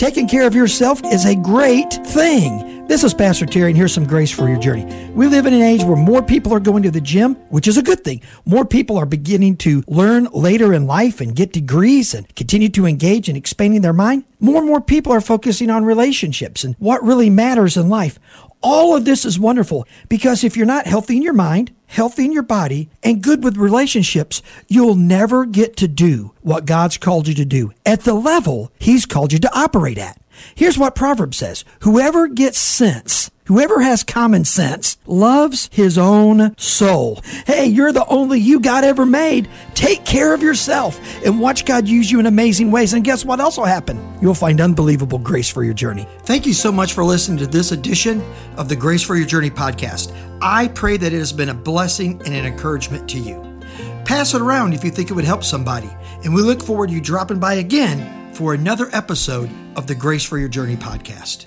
Taking care of yourself is a great thing. This is Pastor Terry, and here's some grace for your journey. We live in an age where more people are going to the gym, which is a good thing. More people are beginning to learn later in life and get degrees and continue to engage in expanding their mind. More and more people are focusing on relationships and what really matters in life. All of this is wonderful because if you're not healthy in your mind, healthy in your body, and good with relationships, you'll never get to do what God's called you to do at the level He's called you to operate at. Here's what Proverbs says Whoever gets sense, whoever has common sense, loves his own soul. Hey, you're the only you God ever made. Take care of yourself and watch God use you in amazing ways. And guess what else will happen? You'll find unbelievable grace for your journey. Thank you so much for listening to this edition of the Grace for Your Journey podcast. I pray that it has been a blessing and an encouragement to you. Pass it around if you think it would help somebody. And we look forward to you dropping by again for another episode of the Grace for Your Journey podcast.